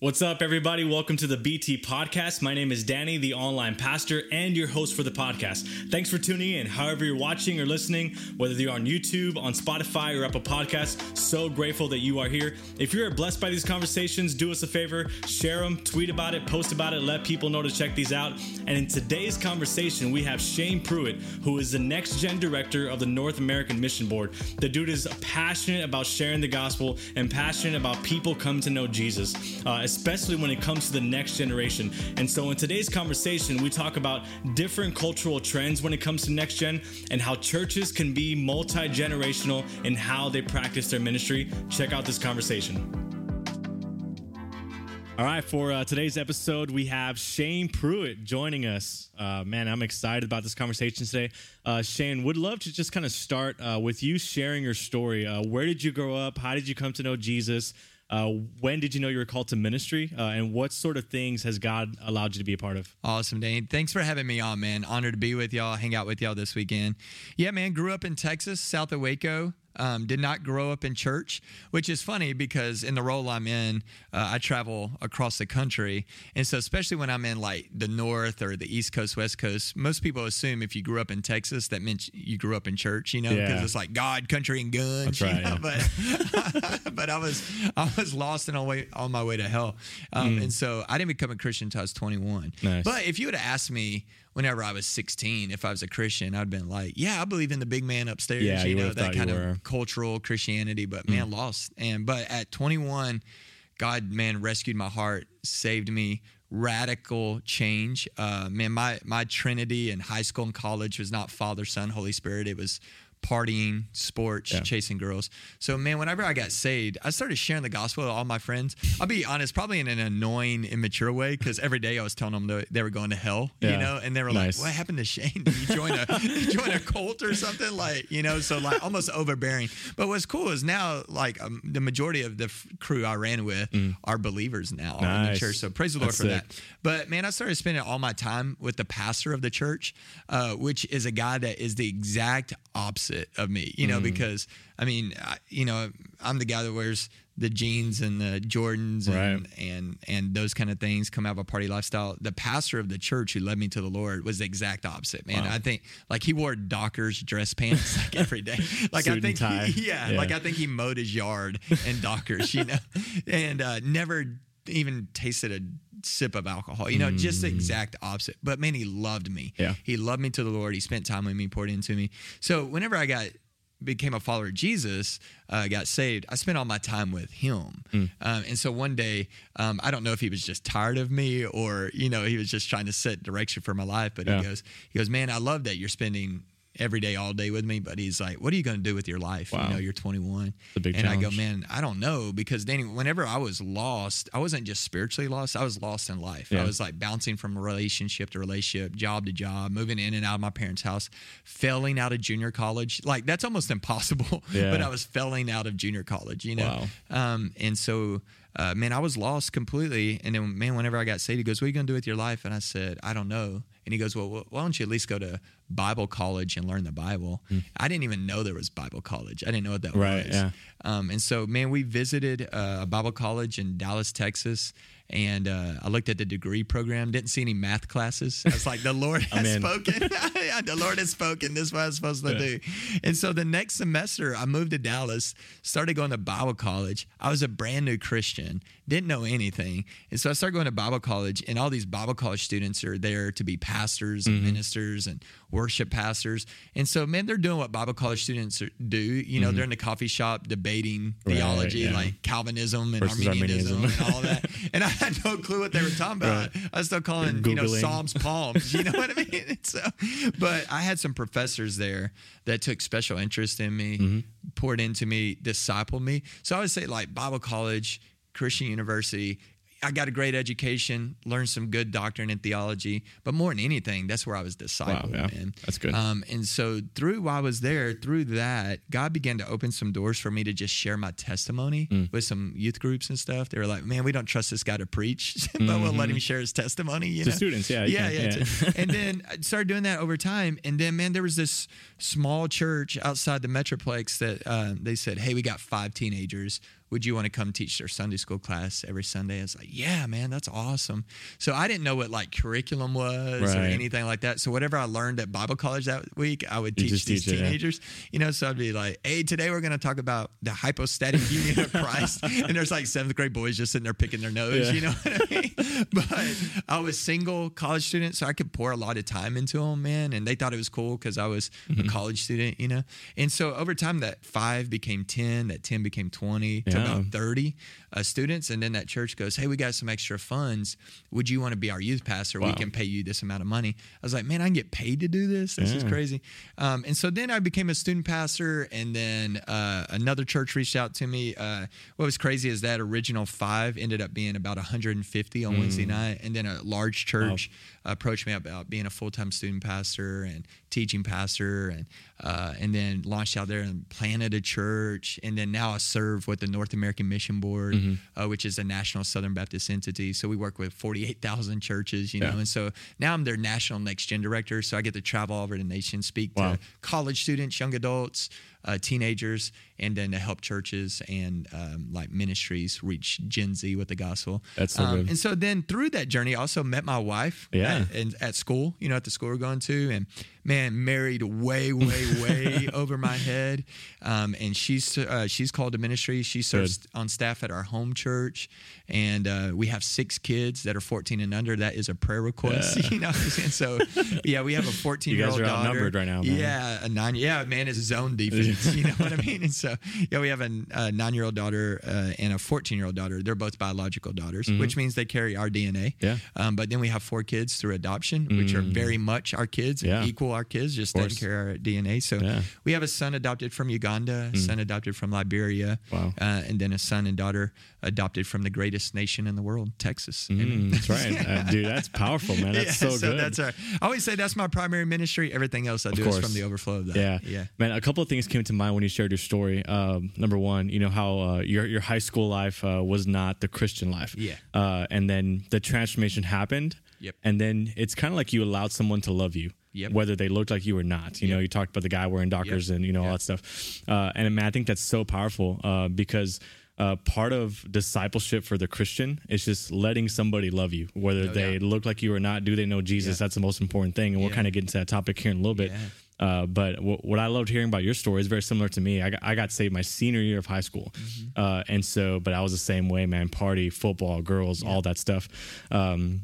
What's up, everybody? Welcome to the BT Podcast. My name is Danny, the online pastor and your host for the podcast. Thanks for tuning in. However, you're watching or listening, whether you're on YouTube, on Spotify, or Apple Podcasts, so grateful that you are here. If you're blessed by these conversations, do us a favor, share them, tweet about it, post about it, let people know to check these out. And in today's conversation, we have Shane Pruitt, who is the next gen director of the North American Mission Board. The dude is passionate about sharing the gospel and passionate about people come to know Jesus. Uh, especially when it comes to the next generation. And so, in today's conversation, we talk about different cultural trends when it comes to next gen and how churches can be multi generational in how they practice their ministry. Check out this conversation. All right, for uh, today's episode, we have Shane Pruitt joining us. Uh, man, I'm excited about this conversation today. Uh, Shane, would love to just kind of start uh, with you sharing your story. Uh, where did you grow up? How did you come to know Jesus? Uh, when did you know you were called to ministry, uh, and what sort of things has God allowed you to be a part of? Awesome, Dane. Thanks for having me on, man. Honored to be with y'all, hang out with y'all this weekend. Yeah, man. Grew up in Texas, south of Waco. Um, did not grow up in church, which is funny because in the role I'm in, uh, I travel across the country. And so, especially when I'm in like the North or the East Coast, West Coast, most people assume if you grew up in Texas, that meant you grew up in church, you know, because yeah. it's like God, country, and guns. Right. You know? yeah. But, but I was I was lost and on, way, on my way to hell. Um, mm. And so I didn't become a Christian until I was 21. Nice. But if you would have asked me, whenever I was 16, if I was a Christian, I'd been like, yeah, I believe in the big man upstairs, yeah, you, you know, that kind of cultural Christianity, but man, mm. lost. And, but at 21, God, man, rescued my heart, saved me, radical change. Uh, man, my, my Trinity in high school and college was not Father, Son, Holy Spirit. It was partying, sports, yeah. chasing girls. So man, whenever I got saved, I started sharing the gospel with all my friends. I'll be honest, probably in an annoying, immature way, because every day I was telling them they were going to hell, yeah. you know, and they were nice. like, "What happened to Shane? Did you join a you join a cult or something?" Like, you know, so like almost overbearing. But what's cool is now, like um, the majority of the f- crew I ran with mm. are believers now nice. in the church. So praise the Lord That's for sick. that. But man, I started spending all my time with the pastor of the church, uh, which is a guy that is the exact opposite of me, you know, mm. because I mean, I, you know, I'm the guy that wears the jeans and the Jordans and, right. and and those kind of things come out of a party lifestyle. The pastor of the church who led me to the Lord was the exact opposite, man. Wow. I think like he wore Dockers dress pants like every day. Like Suit I think he, yeah, yeah, like I think he mowed his yard in Dockers, you know, and uh, never even tasted a sip of alcohol. You know, mm. just the mm. exact opposite. But man, he loved me. Yeah. He loved me to the Lord. He spent time with me, poured into me. So whenever I got became a follower of Jesus, uh, got saved, I spent all my time with him. Mm. Um, and so one day, um, I don't know if he was just tired of me or, you know, he was just trying to set direction for my life, but yeah. he goes, he goes, man, I love that you're spending every day, all day with me. But he's like, "What are you going to do with your life? Wow. You know, you're 21." The and challenge. I go, "Man, I don't know." Because Danny, whenever I was lost, I wasn't just spiritually lost; I was lost in life. Yeah. I was like bouncing from relationship to relationship, job to job, moving in and out of my parents' house, failing out of junior college. Like that's almost impossible. Yeah. but I was failing out of junior college. You know, wow. um, and so. Uh, man, I was lost completely. And then, man, whenever I got saved, he goes, What are you going to do with your life? And I said, I don't know. And he goes, Well, why don't you at least go to Bible college and learn the Bible. Mm. I didn't even know there was Bible college. I didn't know what that right, was. Yeah. Um, and so, man, we visited uh, a Bible college in Dallas, Texas, and uh, I looked at the degree program. Didn't see any math classes. I was like, "The Lord has spoken. the Lord has spoken. This is what I'm supposed to yeah. do." And so, the next semester, I moved to Dallas, started going to Bible college. I was a brand new Christian, didn't know anything, and so I started going to Bible college. And all these Bible college students are there to be pastors and mm-hmm. ministers and worship pastors. And so, man, they're doing what Bible college students do. You know, mm-hmm. they're in the coffee shop debating right, theology, yeah. like Calvinism and Arminianism, Arminianism, and all that. And I had no clue what they were talking about. Right. I was still calling, you know, Psalms palms. You know what I mean? so, but I had some professors there that took special interest in me, mm-hmm. poured into me, discipled me. So I would say, like Bible college, Christian university I got a great education, learned some good doctrine and theology, but more than anything, that's where I was discipled. Wow, yeah. Man. That's good. Um, and so through while I was there, through that, God began to open some doors for me to just share my testimony mm. with some youth groups and stuff. They were like, "Man, we don't trust this guy to preach, but mm-hmm. we'll let him mm-hmm. share his testimony." You to know? students, yeah, yeah, yeah. yeah. and then I started doing that over time. And then, man, there was this small church outside the Metroplex that uh, they said, "Hey, we got five teenagers." Would you want to come teach their Sunday school class every Sunday? It's like, yeah, man, that's awesome. So I didn't know what like curriculum was right. or anything like that. So whatever I learned at Bible college that week, I would teach these teach teenagers. It, yeah. You know, so I'd be like, hey, today we're going to talk about the hypostatic union of Christ. and there's like seventh grade boys just sitting there picking their nose, yeah. you know what I mean? But I was single college student, so I could pour a lot of time into them, man. And they thought it was cool because I was mm-hmm. a college student, you know? And so over time, that five became 10, that 10 became 20, yeah. to about 30 uh, students. And then that church goes, Hey, we got some extra funds. Would you want to be our youth pastor? Wow. We can pay you this amount of money. I was like, Man, I can get paid to do this. This yeah. is crazy. Um, and so then I became a student pastor. And then uh, another church reached out to me. Uh, what was crazy is that original five ended up being about 150 on mm. Wednesday night. And then a large church wow. Approached me about being a full time student pastor and teaching pastor. And, uh, and then launched out there and planted a church. And then now I serve with the North American Mission Board mm-hmm. uh, which is a national Southern Baptist entity. So we work with 48,000 churches, you know. And so now I'm their national next gen director. So I get to travel all over the nation, speak wow. to college students, young adults, uh, teenagers, and then to help churches and um, like ministries reach Gen Z with the gospel. That's so um, good. And so then through that journey, I also met my wife. Yeah. At, and at school, you know, at the school we're going to, and man, married way, way, way over my head. Um, and she's uh, she's called to ministry. She serves good. on staff at our home church, and uh, we have six kids that are 14 and under. That is a prayer request, yeah. you know. And so, yeah, we have a 14 year old daughter. outnumbered right now. Man. Yeah, a nine. Yeah, man, is zone defense. you know what I mean? And so, yeah, we have a, a nine year old daughter uh, and a 14 year old daughter. They're both biological daughters, mm-hmm. which means they carry our DNA. Yeah. Um, but then we have four kids through adoption, mm-hmm. which are mm. very much our kids, yeah. equal our kids, just doesn't carry our DNA. So yeah. we have a son adopted from Uganda, a mm. son adopted from Liberia, wow. uh, and then a son and daughter adopted from the greatest nation in the world, Texas. Mm, that's right, uh, dude. That's powerful, man. That's yeah, so, so good. That's right. I always say that's my primary ministry. Everything else I do is from the overflow of that. Yeah, yeah. Man, a couple of things came to mind when you shared your story. Um, number one, you know how uh, your your high school life uh, was not the Christian life. Yeah. Uh, and then the transformation happened. Yep. And then it's kind of like you allowed someone to love you. Yep. whether they looked like you or not. You yep. know, you talked about the guy wearing Dockers yep. and you know all that stuff. Uh, and man, I think that's so powerful uh, because uh, part of discipleship for the Christian is just letting somebody love you, whether no they doubt. look like you or not. Do they know Jesus? Yeah. That's the most important thing. And yeah. we'll kind of get into that topic here in a little bit. Yeah. Uh, but w- what I loved hearing about your story is very similar to me. I got, I got saved my senior year of high school. Mm-hmm. Uh, and so, but I was the same way, man. Party, football, girls, all that stuff. Um,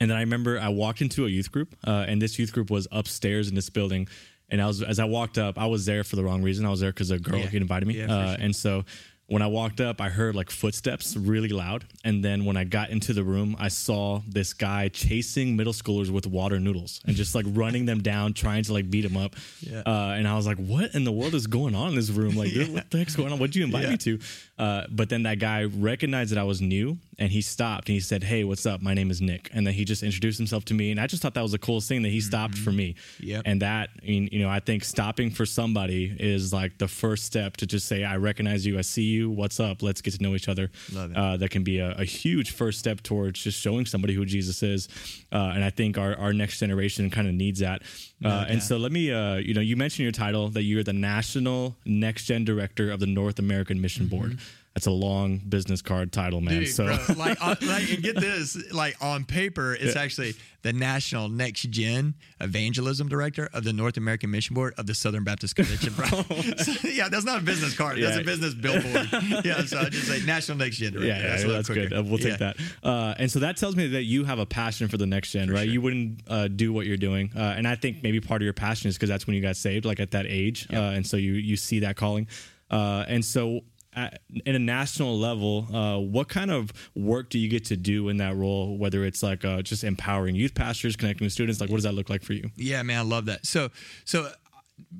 and then I remember I walked into a youth group, uh, and this youth group was upstairs in this building. And I was, as I walked up, I was there for the wrong reason. I was there because a girl had invited me. Uh, sure. And so when I walked up, I heard like footsteps really loud. And then when I got into the room, I saw this guy chasing middle schoolers with water noodles and just like running them down, trying to like beat them up. Yeah. Uh, and I was like, what in the world is going on in this room? Like, yeah. what the heck's going on? What'd you invite yeah. me to? Uh, but then that guy recognized that I was new and he stopped and he said, Hey, what's up? My name is Nick. And then he just introduced himself to me. And I just thought that was the coolest thing that he stopped mm-hmm. for me. Yep. And that, mean, you know, I think stopping for somebody is like the first step to just say, I recognize you. I see you. What's up? Let's get to know each other. Uh, that can be a, a, huge first step towards just showing somebody who Jesus is. Uh, and I think our, our next generation kind of needs that. Uh, and so let me, uh, you know, you mentioned your title that you're the National Next Gen Director of the North American Mission mm-hmm. Board. That's a long business card title, man. Dude, so, bro, like, uh, like, and get this, like on paper, it's yeah. actually the National Next Gen Evangelism Director of the North American Mission Board of the Southern Baptist Convention, bro. so, yeah, that's not a business card. Yeah. That's a business billboard. yeah, so I just say National Next Gen Director. Yeah, yeah that's, that's good. Uh, we'll take that. Uh, and so that tells me that you have a passion for the next gen, for right? Sure. You wouldn't uh, do what you're doing, uh, and I think maybe part of your passion is because that's when you got saved, like at that age. Uh, and so you you see that calling. and so at, in a national level, uh, what kind of work do you get to do in that role? Whether it's like uh, just empowering youth pastors, connecting with students, like what does that look like for you? Yeah, man, I love that. So, so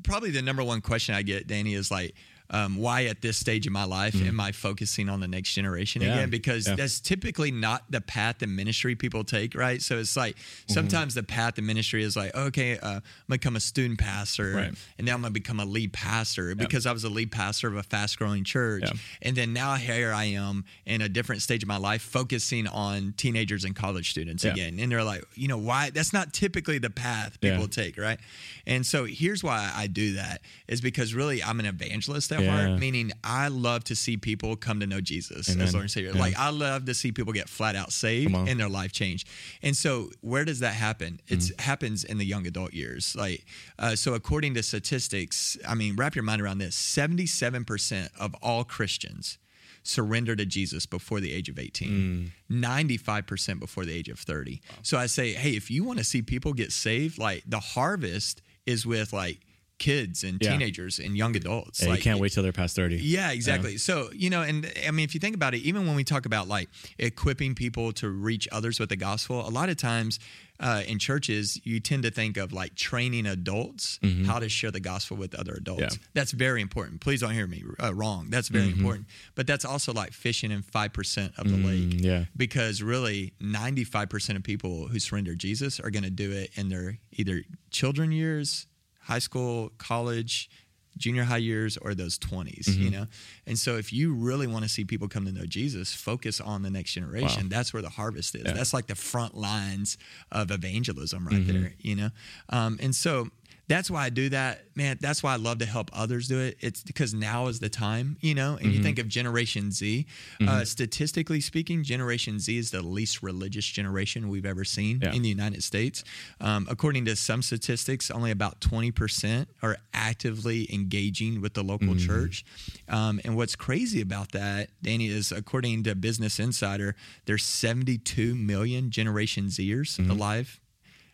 probably the number one question I get, Danny, is like, um, why at this stage of my life mm. am I focusing on the next generation yeah. again? Because yeah. that's typically not the path in ministry people take, right? So it's like mm-hmm. sometimes the path in ministry is like, okay, uh, I'm gonna become a student pastor, right. and now I'm gonna become a lead pastor because I was a lead pastor of a fast growing church, and then now here I am in a different stage of my life, focusing on teenagers and college students again, and they're like, you know, why? That's not typically the path people take, right? And so here's why I do that is because really I'm an evangelist that yeah. Meaning, I love to see people come to know Jesus Amen. as Lord and Savior. Yeah. Like I love to see people get flat out saved and their life change. And so, where does that happen? It mm. happens in the young adult years. Like uh, so, according to statistics, I mean, wrap your mind around this: seventy-seven percent of all Christians surrender to Jesus before the age of 18, mm. 95% before the age of 30. Wow. So I say, hey, if you want to see people get saved, like the harvest is with like kids and teenagers and young adults. Yeah, like, you can't wait till they're past 30. Yeah, exactly. Yeah. So, you know, and I mean, if you think about it, even when we talk about like equipping people to reach others with the gospel, a lot of times uh, in churches, you tend to think of like training adults mm-hmm. how to share the gospel with other adults. Yeah. That's very important. Please don't hear me uh, wrong. That's very mm-hmm. important. But that's also like fishing in 5% of the mm, lake. Yeah. Because really, 95% of people who surrender Jesus are going to do it in their either children years, high school, college, junior high years or those 20s mm-hmm. you know and so if you really want to see people come to know jesus focus on the next generation wow. that's where the harvest is yeah. that's like the front lines of evangelism right mm-hmm. there you know um, and so that's why I do that, man. That's why I love to help others do it. It's because now is the time, you know. And mm-hmm. you think of Generation Z. Uh, mm-hmm. Uh, statistically speaking, Generation Z is the least religious generation we've ever seen yeah. in the United States. Um, according to some statistics, only about twenty percent are actively engaging with the local mm-hmm. church. Um, and what's crazy about that, Danny, is according to Business Insider, there's 72 million Generation Zers mm-hmm. alive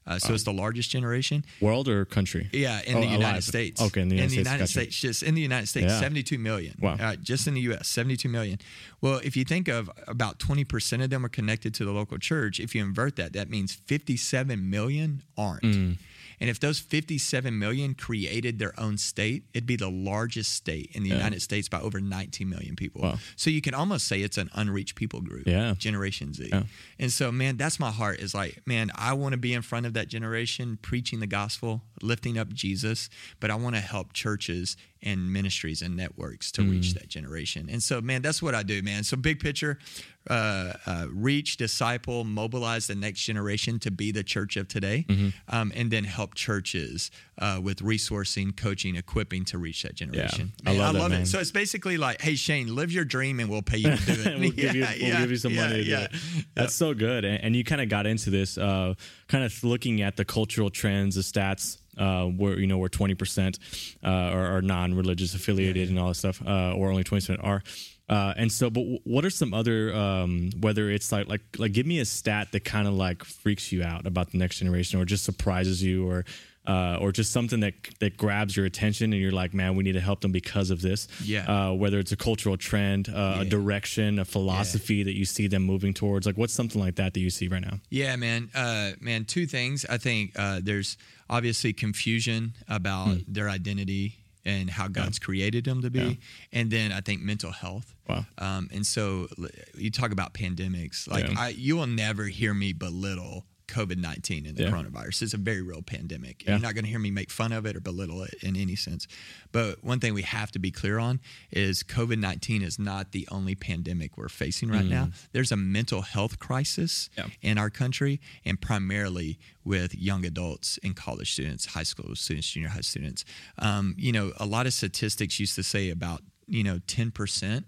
uh, so it's the largest generation. World or country? Yeah, in oh, the United alive. States. Okay, in the United, in the States, United gotcha. States. Just in the United States, yeah. 72 million. Wow. Uh, just in the U.S., 72 million. Well, if you think of about 20% of them are connected to the local church, if you invert that, that means 57 million aren't. Mm. And if those 57 million created their own state, it'd be the largest state in the yeah. United States by over 19 million people. Wow. So you can almost say it's an unreached people group, yeah. Generation Z. Yeah. And so, man, that's my heart is like, man, I want to be in front of that generation, preaching the gospel, lifting up Jesus, but I want to help churches and ministries and networks to mm. reach that generation. And so, man, that's what I do, man. So, big picture, uh, uh, reach, disciple, mobilize the next generation to be the church of today, mm-hmm. um, and then help churches uh, with resourcing, coaching, equipping to reach that generation. Yeah, man, I love, I love it. So it's basically like, hey Shane, live your dream, and we'll pay you to do it. we'll, give you, we'll yeah, give you some money. Yeah, That's so good. And, and you kind of got into this, uh, kind of looking at the cultural trends, the stats uh, where you know where twenty percent uh, are, are, non-religious affiliated and all that stuff, uh, or only twenty percent are. Uh, and so, but what are some other um, whether it's like like like give me a stat that kind of like freaks you out about the next generation, or just surprises you, or uh, or just something that that grabs your attention and you're like, man, we need to help them because of this. Yeah. Uh, whether it's a cultural trend, uh, yeah. a direction, a philosophy yeah. that you see them moving towards, like what's something like that that you see right now? Yeah, man. Uh, man, two things. I think uh, there's obviously confusion about hmm. their identity and how God's yeah. created them to be, yeah. and then I think mental health. Wow. Um, and so you talk about pandemics, like yeah. I, you will never hear me belittle COVID 19 and the yeah. coronavirus. It's a very real pandemic. Yeah. You're not going to hear me make fun of it or belittle it in any sense. But one thing we have to be clear on is COVID 19 is not the only pandemic we're facing right mm. now. There's a mental health crisis yeah. in our country, and primarily with young adults and college students, high school students, junior high students. Um, you know, a lot of statistics used to say about, you know, 10%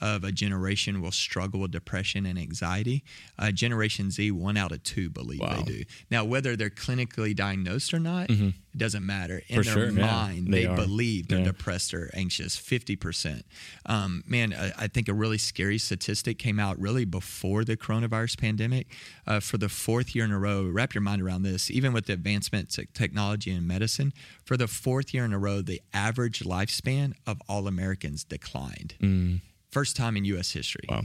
of a generation will struggle with depression and anxiety. Uh, generation Z, one out of two believe wow. they do. Now, whether they're clinically diagnosed or not, mm-hmm. it doesn't matter. In For their sure, mind, yeah. they, they believe they're yeah. depressed or anxious. Fifty percent. Um, man, I, I, think a really scary statistic came out really before the coronavirus pandemic. Uh, for the fourth year in a row, wrap your mind around this. Even with the advancements of technology and medicine, for the fourth year in a row, the average lifespan of all Americans declined. Mm. First time in U.S. history. Wow.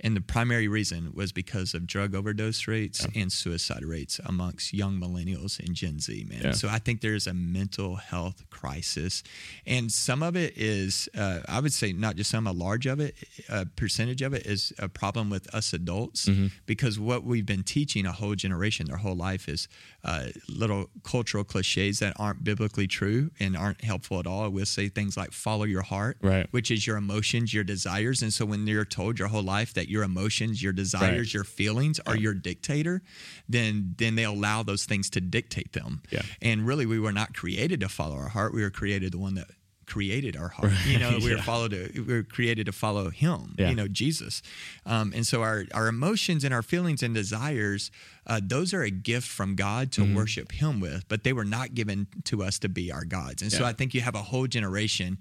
And the primary reason was because of drug overdose rates yeah. and suicide rates amongst young millennials and Gen Z, man. Yeah. So I think there's a mental health crisis. And some of it is, uh, I would say, not just some, a large of it, a percentage of it is a problem with us adults mm-hmm. because what we've been teaching a whole generation their whole life is uh, little cultural cliches that aren't biblically true and aren't helpful at all. We'll say things like follow your heart, right. which is your emotions, your desires. And so when you're told your whole life that your emotions, your desires, right. your feelings are your dictator, then then they allow those things to dictate them. Yeah. And really we were not created to follow our heart. We were created the one that created our heart. Right. You know, we yeah. were followed. To, we were created to follow Him. Yeah. You know, Jesus. Um, and so our our emotions and our feelings and desires, uh, those are a gift from God to mm-hmm. worship Him with. But they were not given to us to be our gods. And yeah. so I think you have a whole generation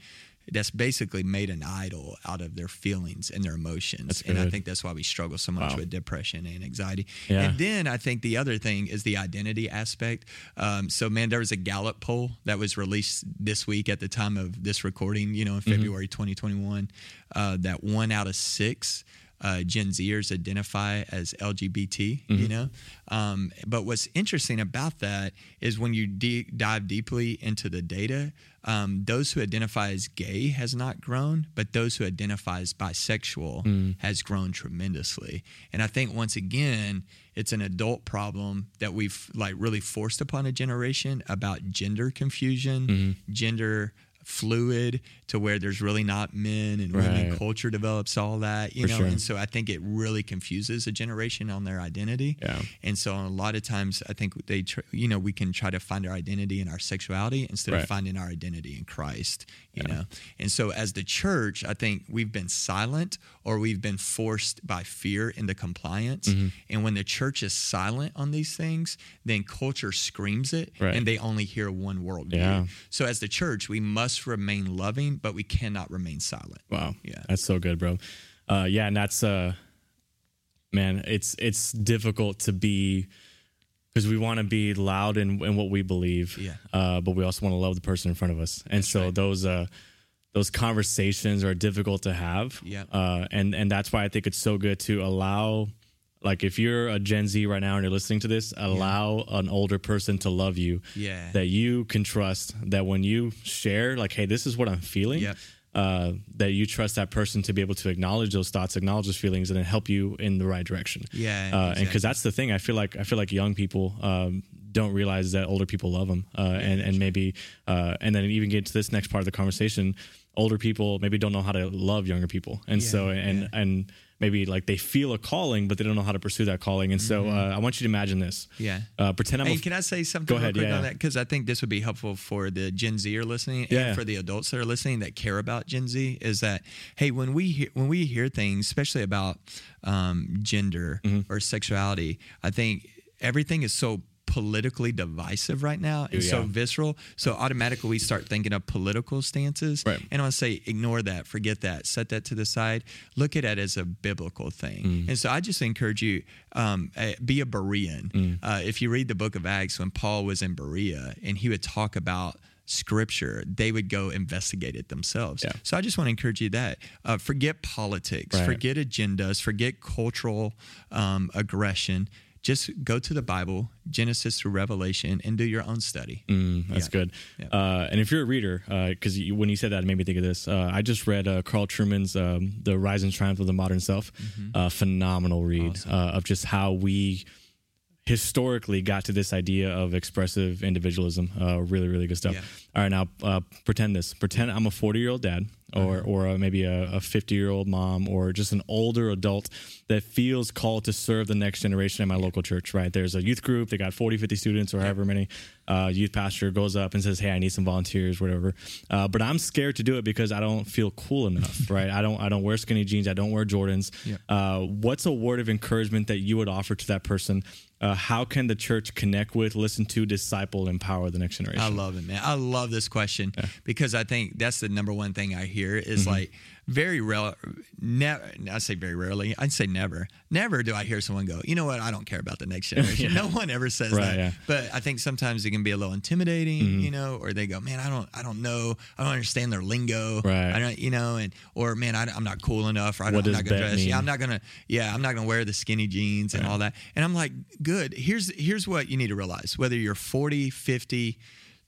that's basically made an idol out of their feelings and their emotions. And I think that's why we struggle so much wow. with depression and anxiety. Yeah. And then I think the other thing is the identity aspect. Um, so, man, there was a Gallup poll that was released this week at the time of this recording, you know, in mm-hmm. February 2021, uh, that one out of six uh, Gen Zers identify as LGBT, mm-hmm. you know. Um, but what's interesting about that is when you de- dive deeply into the data, um, those who identify as gay has not grown, but those who identify as bisexual mm. has grown tremendously. And I think once again, it's an adult problem that we've like really forced upon a generation about gender confusion, mm-hmm. gender fluid to where there's really not men and right. women culture develops all that you For know sure. and so i think it really confuses a generation on their identity yeah. and so a lot of times i think they tr- you know we can try to find our identity in our sexuality instead right. of finding our identity in christ you yeah. know and so as the church i think we've been silent or we've been forced by fear into compliance mm-hmm. and when the church is silent on these things then culture screams it right. and they only hear one worldview yeah. so as the church we must must remain loving, but we cannot remain silent. Wow. Yeah. That's so good, bro. Uh, yeah, and that's uh man, it's it's difficult to be because we want to be loud in, in what we believe. Yeah. Uh, but we also want to love the person in front of us. And that's so right. those uh those conversations are difficult to have. Yeah. Uh, and and that's why I think it's so good to allow like if you're a Gen Z right now and you're listening to this, allow yeah. an older person to love you. Yeah. That you can trust that when you share, like, hey, this is what I'm feeling. Yep. Uh, that you trust that person to be able to acknowledge those thoughts, acknowledge those feelings, and then help you in the right direction. Yeah, uh, exactly. and because that's the thing, I feel like I feel like young people um, don't realize that older people love them, uh, yeah, and and maybe uh, and then even get to this next part of the conversation, older people maybe don't know how to love younger people, and yeah, so and yeah. and maybe like they feel a calling, but they don't know how to pursue that calling. And so mm-hmm. uh, I want you to imagine this. Yeah. Uh, pretend I'm. Hey, can I say something go ahead, quick yeah, on that? Because I think this would be helpful for the Gen Z are listening yeah. and for the adults that are listening that care about Gen Z. Is that hey, when we hear, when we hear things, especially about um, gender mm-hmm. or sexuality, I think everything is so politically divisive right now and yeah. so visceral. So automatically we start thinking of political stances. Right. And I want to say, ignore that, forget that, set that to the side. Look at it as a biblical thing. Mm. And so I just encourage you, um, eh, be a Berean. Mm. Uh, if you read the book of Acts, when Paul was in Berea and he would talk about scripture, they would go investigate it themselves. Yeah. So I just want to encourage you that uh, forget politics, right. forget agendas, forget cultural um, aggression just go to the Bible, Genesis through Revelation, and do your own study. Mm, that's yeah. good. Yeah. Uh, and if you're a reader, because uh, when you said that, it made me think of this. Uh, I just read uh, Carl Trueman's um, "The Rise and Triumph of the Modern Self." Mm-hmm. phenomenal read awesome. Uh, of just how we historically got to this idea of expressive individualism. Uh, really, really good stuff. Yeah. All right, now uh, pretend this. Pretend I'm a 40 year old dad, or uh-huh. or maybe a 50 year old mom, or just an older adult that feels called to serve the next generation in my local church. Right? There's a youth group. They got 40, 50 students, or however many. Uh, youth pastor goes up and says, "Hey, I need some volunteers, whatever." Uh, but I'm scared to do it because I don't feel cool enough. right? I don't. I don't wear skinny jeans. I don't wear Jordans. Uh, what's a word of encouragement that you would offer to that person? uh, how can the church connect with, listen to, disciple, empower the next generation? I love it, man. I love this question yeah. because I think that's the number one thing I hear is mm-hmm. like very rare. Never, I say very rarely. I'd say never. Never do I hear someone go, you know what? I don't care about the next generation. yeah. No one ever says right, that. Yeah. But I think sometimes it can be a little intimidating, mm-hmm. you know, or they go, man, I don't, I don't know, I don't understand their lingo, right? I don't, you know, and or man, I, am not cool enough, or I am not gonna dress. Mean? Yeah, I'm not gonna, yeah, I'm not gonna wear the skinny jeans and all that. And I'm like, good. Here's here's what you need to realize: whether you're 40, 50,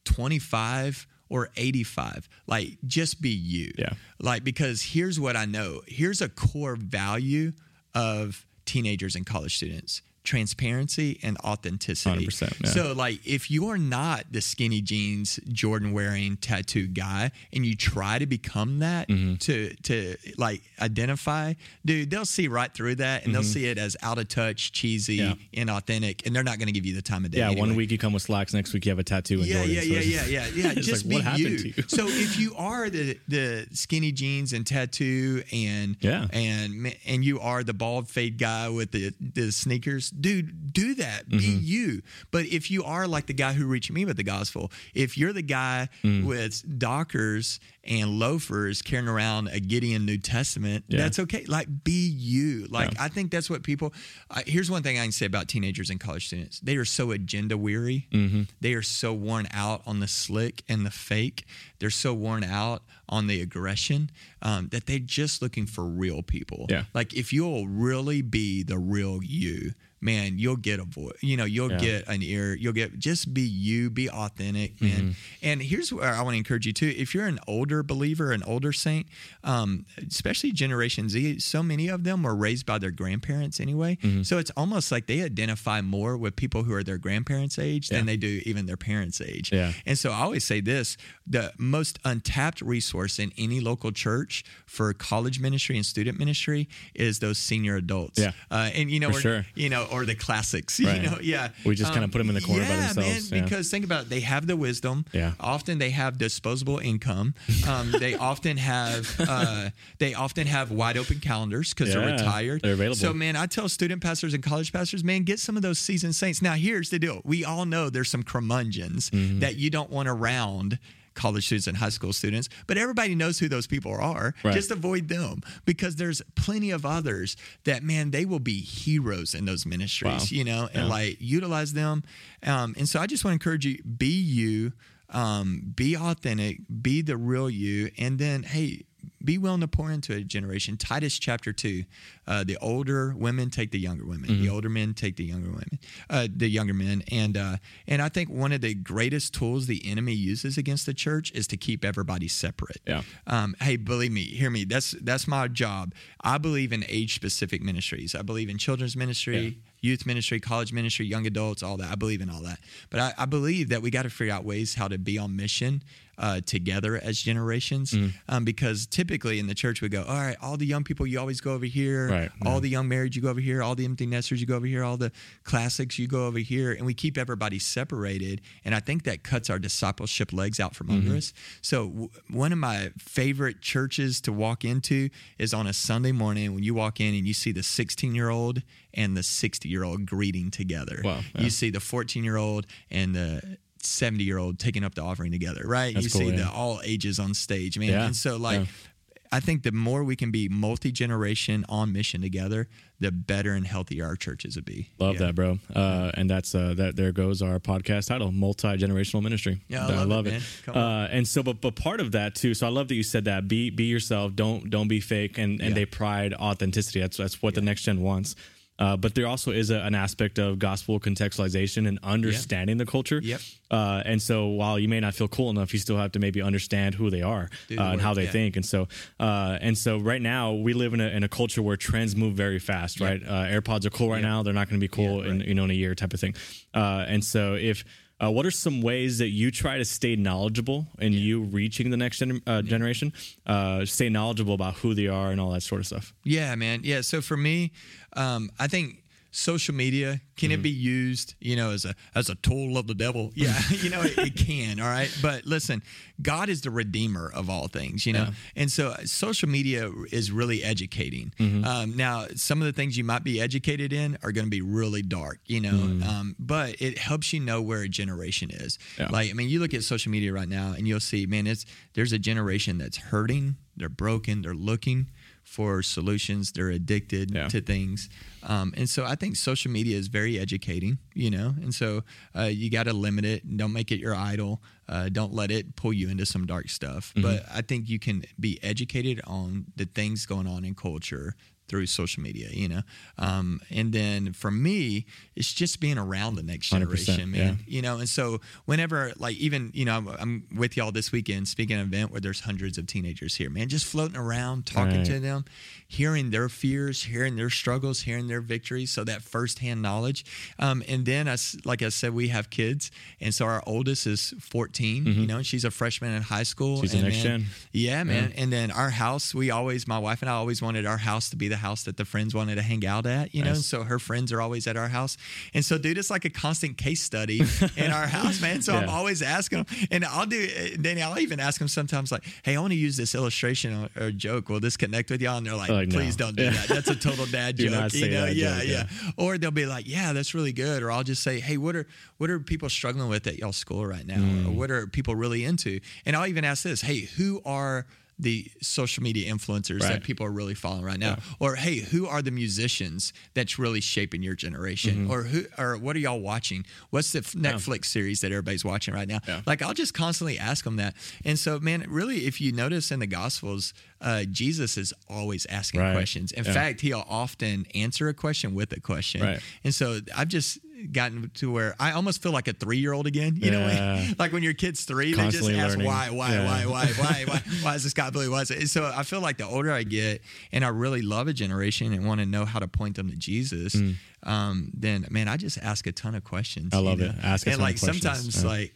25 or 85. Like, just be you. Yeah. Like, because here's what I know here's a core value of teenagers and college students transparency and authenticity. 100%, yeah. So, like, if you're not the skinny jeans, Jordan wearing tattoo guy, and you try to become that Mm-hmm. to to like identify, dude, they'll see right through that, and they'll see it as out of touch, cheesy, Yeah. inauthentic, and they're not going to give you the time of day. Yeah, one week you come with slacks, next week you have a tattoo and Yeah, Jordan. yeah, so yeah, yeah, just- yeah, yeah. Just like, be what happened you. to you? so if you are the the skinny jeans and tattoo and Yeah. and and you are the bald fade guy with the the sneakers, dude, do that. Be Mm-hmm. you. But if you are like the guy who reached me with the gospel, if you're the guy Mm. with Dockers and loafers carrying around a Gideon New Testament, Yeah. that's okay. Like be you. Like Yeah. I think that's what people. Uh, here's one thing I can say about teenagers and college students: they are so agenda weary. Mm-hmm. They are so worn out on the slick and the fake. They're so worn out on the aggression um, that they're just looking for real people. Yeah. Like if you'll really be the real you, man, you'll get a voice. You know, you'll Yeah. get an ear. You'll get just be you, be authentic, Mm-hmm. man. And here's where I want to encourage you too. If you're an older believer, an older saint, um, especially Generation Z, so many of them were raised by their grandparents anyway. Mm-hmm. So it's almost like they identify more with people who are their grandparents' age than they do even their parents' age. Yeah. And so I always say this the most untapped resource in any local church for college ministry and student ministry is those senior adults. Yeah. Uh, and, you know, or, sure. you know, or the classics, Right. you know, yeah. We just kinda put them in the corner by themselves, Man, yeah. because think about it, they have the wisdom. Yeah. Often they have disposable income. Um, they often have uh, they often have wide open calendars because Yeah, they're retired. they're available. So man, I tell student pastors and college pastors, man, get some of those seasoned saints. Now here's the deal: we all know there's some curmudgeons Mm-hmm. that you don't want around college students and high school students, but everybody knows who those people are. Right. Just avoid them because there's plenty of others that man they will be heroes in those ministries, Wow. you know, and Yeah. like utilize them. Um, and so I just want to encourage you: be you, um, be authentic, be the real you, and then hey. Be willing to pour into a generation. Titus chapter two: uh, the older women take the younger women. Mm-hmm. The older men take the younger women. Uh, the younger men, and uh, and I think one of the greatest tools the enemy uses against the church is to keep everybody separate. Yeah. Um, hey, believe me, hear me. That's that's my job. I believe in age specific ministries. I believe in children's ministry, youth ministry, college ministry, young adults, all that. I believe in all that. But I, I believe that we got to figure out ways how to be on mission uh, together as generations. Mm. Um, because typically in the church we go, all right, all the young people you always go over here. Right, All yeah. the young married you go over here. All the empty nesters you go over here. All the classics you go over here, and we keep everybody separated. And I think that cuts our discipleship legs out from Mm-hmm. under us. So w- one of my favorite churches to walk into is on a Sunday morning when you walk in and you see the 16 year old and the 60 year old greeting together. Wow, yeah. You see the 14 year old and the 70 year old taking up the offering together, right? That's you cool, see yeah. the all ages on stage, man. Yeah, And so like yeah. I think the more we can be multi generation on mission together, the better and healthier our churches would be. Love Yeah. that, bro. Uh, and that's uh, that. There goes our podcast title, multi generational ministry. Yeah, I love it, man. Come on. Uh, and so, but but part of that too. So I love that you said that. Be be yourself. Don't don't be fake. And and Yeah. they pride authenticity. That's that's what the next gen wants. Uh, but there also is a, an aspect of gospel contextualization and understanding the culture. Yep. Uh, and so while you may not feel cool enough, you still have to maybe understand who they are Do uh, and how they yeah. think. And so, uh, and so right now we live in a, in a culture where trends move very fast, right? Uh, AirPods are cool right now. They're not going to be cool Yeah, in, you know, in a year type of thing. Uh, and so if, uh, what are some ways that you try to stay knowledgeable in you reaching the next gen- uh, generation? Uh, stay knowledgeable about who they are and all that sort of stuff. Yeah, man. Yeah. So for me, um, I think social media can Mm-hmm. it be used, you know, as a as a tool of the devil? Yeah, you know, it, it can. All right, but listen, God is the redeemer of all things, you know, Yeah. and so uh, social media is really educating. Mm-hmm. Um, now, some of the things you might be educated in are going to be really dark, you know, um, but it helps you know where a generation is. Mm-hmm. Yeah. Like, I mean, you look at social media right now, and you'll see, man, it's there's a generation that's hurting, they're broken, they're looking for solutions. They're addicted Yeah. to things, um, and so I think social media is very educating. You know, and so uh, you got to limit it. Don't make it your idol. Uh, don't let it pull you into some dark stuff. Mm-hmm. But I think you can be educated on the things going on in culture through social media, you know. Um, and then for me, it's just being around the next generation, man. Yeah. You know, and so whenever, like, even you know, I'm, I'm, with y'all this weekend speaking at an event where there's hundreds of teenagers here, man, just floating around, talking right. to them, hearing their fears, hearing their struggles, hearing their victories. So that firsthand knowledge. Um, and then, as like I said, we have kids, and so our oldest is 14. Mm-hmm. You know, and she's a freshman in high school. She's and the next man, gen. Yeah, man. Yeah. And then our house, we always, my wife and I always wanted our house to be the house that the friends wanted to hang out at. You nice. know, and so her friends are always at our house. And so, dude, it's like a constant case study in our house, man. So yeah. I'm always asking them, and I'll do, Danny, I'll even ask them sometimes, like, hey, I want to use this illustration or, or joke. Will this connect with y'all? And they're like, like please no. don't do that. That's a total dad joke. you know, yeah, joke, yeah, yeah. Or they'll be like, yeah, that's really good. Or I'll just say, hey, what are what are people struggling with at y'all school right now? Mm. Or what are people really into? And I'll even ask this, hey, who are the social media influencers right. that people are really following right now yeah. or hey who are the musicians that's really shaping your generation mm-hmm. or who or what are y'all watching what's the netflix yeah. series that everybody's watching right now yeah. like i'll just constantly ask them that and so man really if you notice in the gospels uh, jesus is always asking right. questions in fact he'll often answer a question with a question right. and so i've just gotten to where I almost feel like a three year old again. You yeah. know, like when your kid's three, Constantly they just ask why, why, yeah. why, why, why, why, why is this guy believe? Why is it? So I feel like the older I get, and I really love a generation and want to know how to point them to Jesus. Mm. Um, then man, I just ask a ton of questions. I love know? it. Ask and like sometimes yeah. like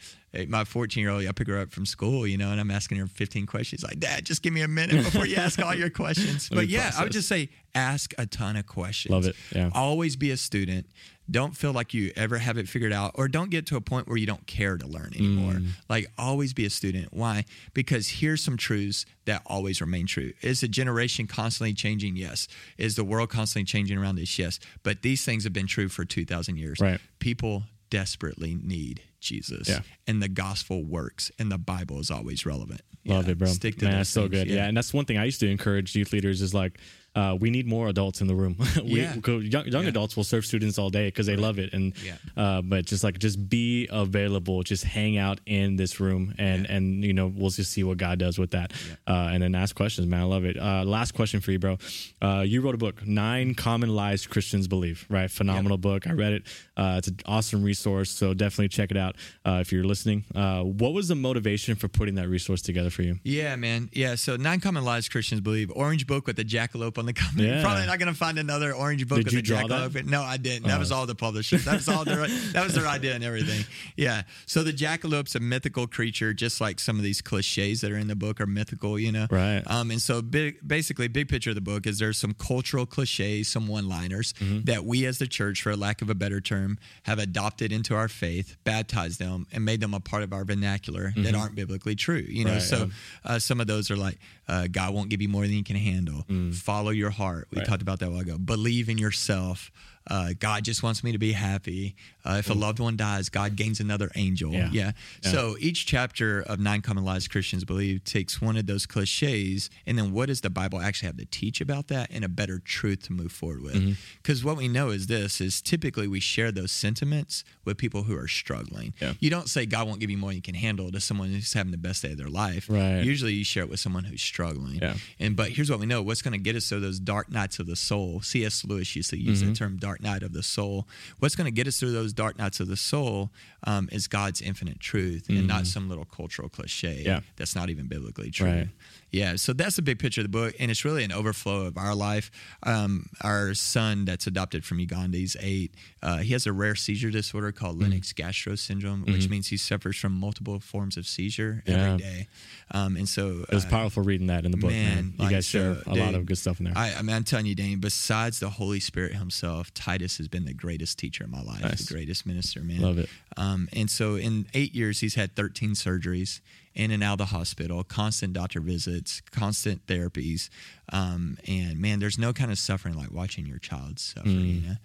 my 14 year old, I pick her up from school, you know, and I'm asking her 15 questions. Like, Dad, just give me a minute before you ask all your questions. but yeah, process. I would just say ask a ton of questions. Love it. Yeah. Always be a student don't feel like you ever have it figured out or don't get to a point where you don't care to learn anymore. Mm. Like always be a student. Why? Because here's some truths that always remain true. Is the generation constantly changing? Yes. Is the world constantly changing around us? Yes. But these things have been true for 2000 years. Right. People desperately need Jesus. Yeah. And the gospel works and the Bible is always relevant. Love yeah. it, bro. Stick to Man, that's so good. Yeah. yeah. And that's one thing I used to encourage youth leaders is like uh, we need more adults in the room. we, yeah. young, young yeah. adults will serve students all day because they right. love it, and yeah. uh, but just like just be available, just hang out in this room, and yeah. and you know we'll just see what God does with that, uh, and then ask questions. Man, I love it. Uh, last question for you, bro. Uh, you wrote a book, Nine Common Lies Christians Believe. Right, phenomenal book. I read it. Uh, it's an awesome resource, so definitely check it out if you're listening. what was the motivation for putting that resource together for you? Yeah, man. Yeah, so Nine Common Lies Christians Believe. Orange book with the jackalope on the cover. Yeah. Probably not going to find another orange book Did with you draw jackalope. No, I didn't. That oh. was all the publishers. That was all their that was their idea and everything. Yeah. So the jackalope's a mythical creature, just like some of these cliches that are in the book are mythical. You know. Right. Um. And so big, basically, big picture of the book is there's some cultural cliches, some one-liners mm-hmm. that we as the church, for lack of a better term, have adopted into our faith, baptized them, and made them a part of our vernacular mm-hmm. that aren't biblically true. You know. Right, so yeah. uh, some of those are like, uh, God won't give you more than you can handle. Mm. Follow your heart. We right. talked about that a while ago. Believe in yourself. Uh, God just wants me to be happy. Uh, if a mm. loved one dies, God gains another angel. Yeah. yeah. yeah. So each chapter of Nine Common Lies Christians Believe takes one of those cliches, and then what does the Bible actually have to teach about that, and a better truth to move forward with? Because mm-hmm. what we know is this: is typically we share those sentiments with people who are struggling. Yeah. You don't say God won't give you more than you can handle to someone who's having the best day of their life. Right. Usually, you share it with someone who's struggling. Yeah. And but here's what we know: what's going to get us through those dark nights of the soul. C.S. Lewis used to use mm-hmm. the term "dark night of the soul." What's going to get us through those dark nights of the soul um, is God's infinite truth, mm-hmm. and not mm-hmm. some little cultural cliche yeah. that's not even biblically true. Right. Yeah, so that's the big picture of the book, and it's really an overflow of our life. Um, our son, that's adopted from Uganda, he's eight. Uh, he has a rare seizure disorder called mm-hmm. Lennox-Gastaut syndrome, which mm-hmm. means he suffers from multiple forms of seizure yeah. every day. Um, and so it was uh, powerful reading that in the book. Man, man. you like, guys share so, a lot of good stuff in there. I, I mean, I'm telling you, Dane. Besides the Holy Spirit Himself, Titus has been the greatest teacher in my life, nice. the greatest minister, man. Love it. Um, and so in eight years, he's had 13 surgeries in and out of the hospital, constant doctor visits, constant therapies. Um, and man, there's no kind of suffering like watching your child suffer, mm. you know?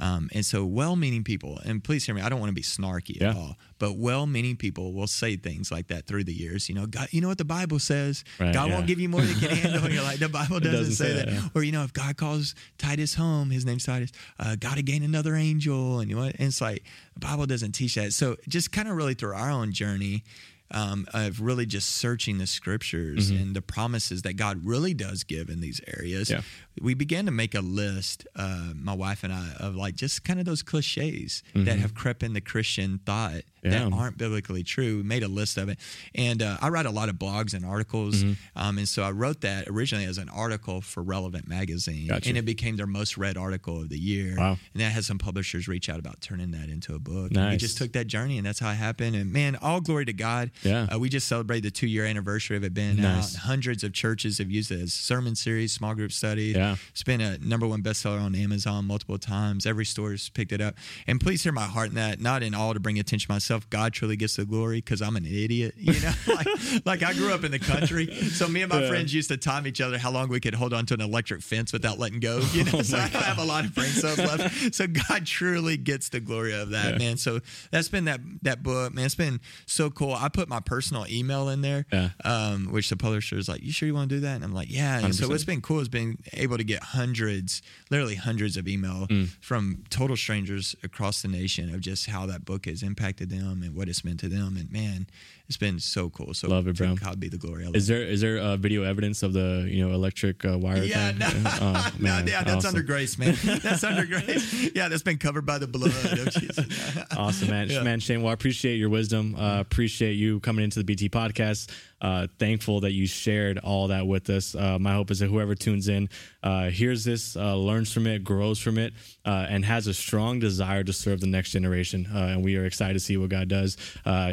Um, and so, well meaning people, and please hear me, I don't want to be snarky yeah. at all, but well meaning people will say things like that through the years. You know, God, you know what the Bible says? Right, God yeah. won't give you more than you can handle. And you're like, the Bible doesn't, doesn't say, say, that. yeah. Or, you know, if God calls Titus home, his name's Titus, uh, got to gain another angel. And, you know, and it's like, the Bible doesn't teach that. So, just kind of really through our own journey, um, of really just searching the scriptures mm-hmm. and the promises that God really does give in these areas, yeah. we began to make a list, uh, my wife and I, of like just kind of those cliches mm-hmm. that have crept into Christian thought yeah. that aren't biblically true. We made a list of it. And uh, I write a lot of blogs and articles. Mm-hmm. Um, and so I wrote that originally as an article for Relevant Magazine. Gotcha. And it became their most read article of the year. Wow. And that had some publishers reach out about turning that into a book. Nice. And we just took that journey, and that's how it happened. And man, all glory to God. Yeah. Uh, we just celebrated the two year anniversary of it being nice. out. Hundreds of churches have used it as sermon series, small group study. Yeah. It's been a number one bestseller on Amazon multiple times. Every store's picked it up. And please hear my heart in that, not in all to bring attention to myself. God truly gets the glory because I'm an idiot. You know, like, like I grew up in the country. So me and my yeah. friends used to time each other how long we could hold on to an electric fence without letting go. You know, oh so I have a lot of brain cells left. So God truly gets the glory of that, yeah. man. So that's been that that book, man. It's been so cool. I put my personal email in there, yeah. um, which the publisher is like, "You sure you want to do that?" And I'm like, "Yeah." And 100%. so what's been cool is being able to get hundreds, literally hundreds of email mm. from total strangers across the nation of just how that book has impacted them and what it's meant to them. And man, it's been so cool. So love it, bro. God be the glory. Is there is there uh, video evidence of the you know electric uh, wire? Yeah, thing? no, oh, man, no, yeah, that's awesome. under grace, man. That's under grace. Yeah, that's been covered by the blood Jesus. awesome, man. Yeah. Man, Shane. Well, I appreciate your wisdom. Uh, appreciate you coming into the BT podcast. Uh, thankful that you shared all that with us. Uh, my hope is that whoever tunes in uh, hears this, uh, learns from it, grows from it, uh, and has a strong desire to serve the next generation. Uh, and we are excited to see what God does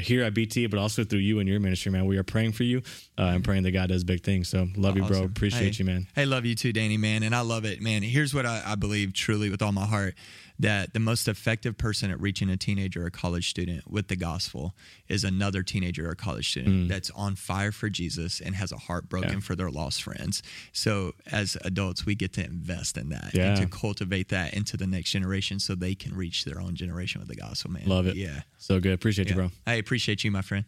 here at BT, but also through you and your ministry, man. We are praying for you and praying that God does big things. So love awesome. you, bro. Appreciate hey, you, man. Hey, love you too, Danny, man. And I love it, man. Here's what I, I believe truly with all my heart that the most effective person at reaching a teenager or college student with the gospel is another teenager or college student mm. that's on fire for Jesus and has a heart broken yeah. for their lost friends. So as adults, we get to invest in that yeah. and to cultivate that into the next generation so they can reach their own generation with the gospel, man. Love it. Yeah. So good. Appreciate yeah. you, bro. I appreciate you, my friend.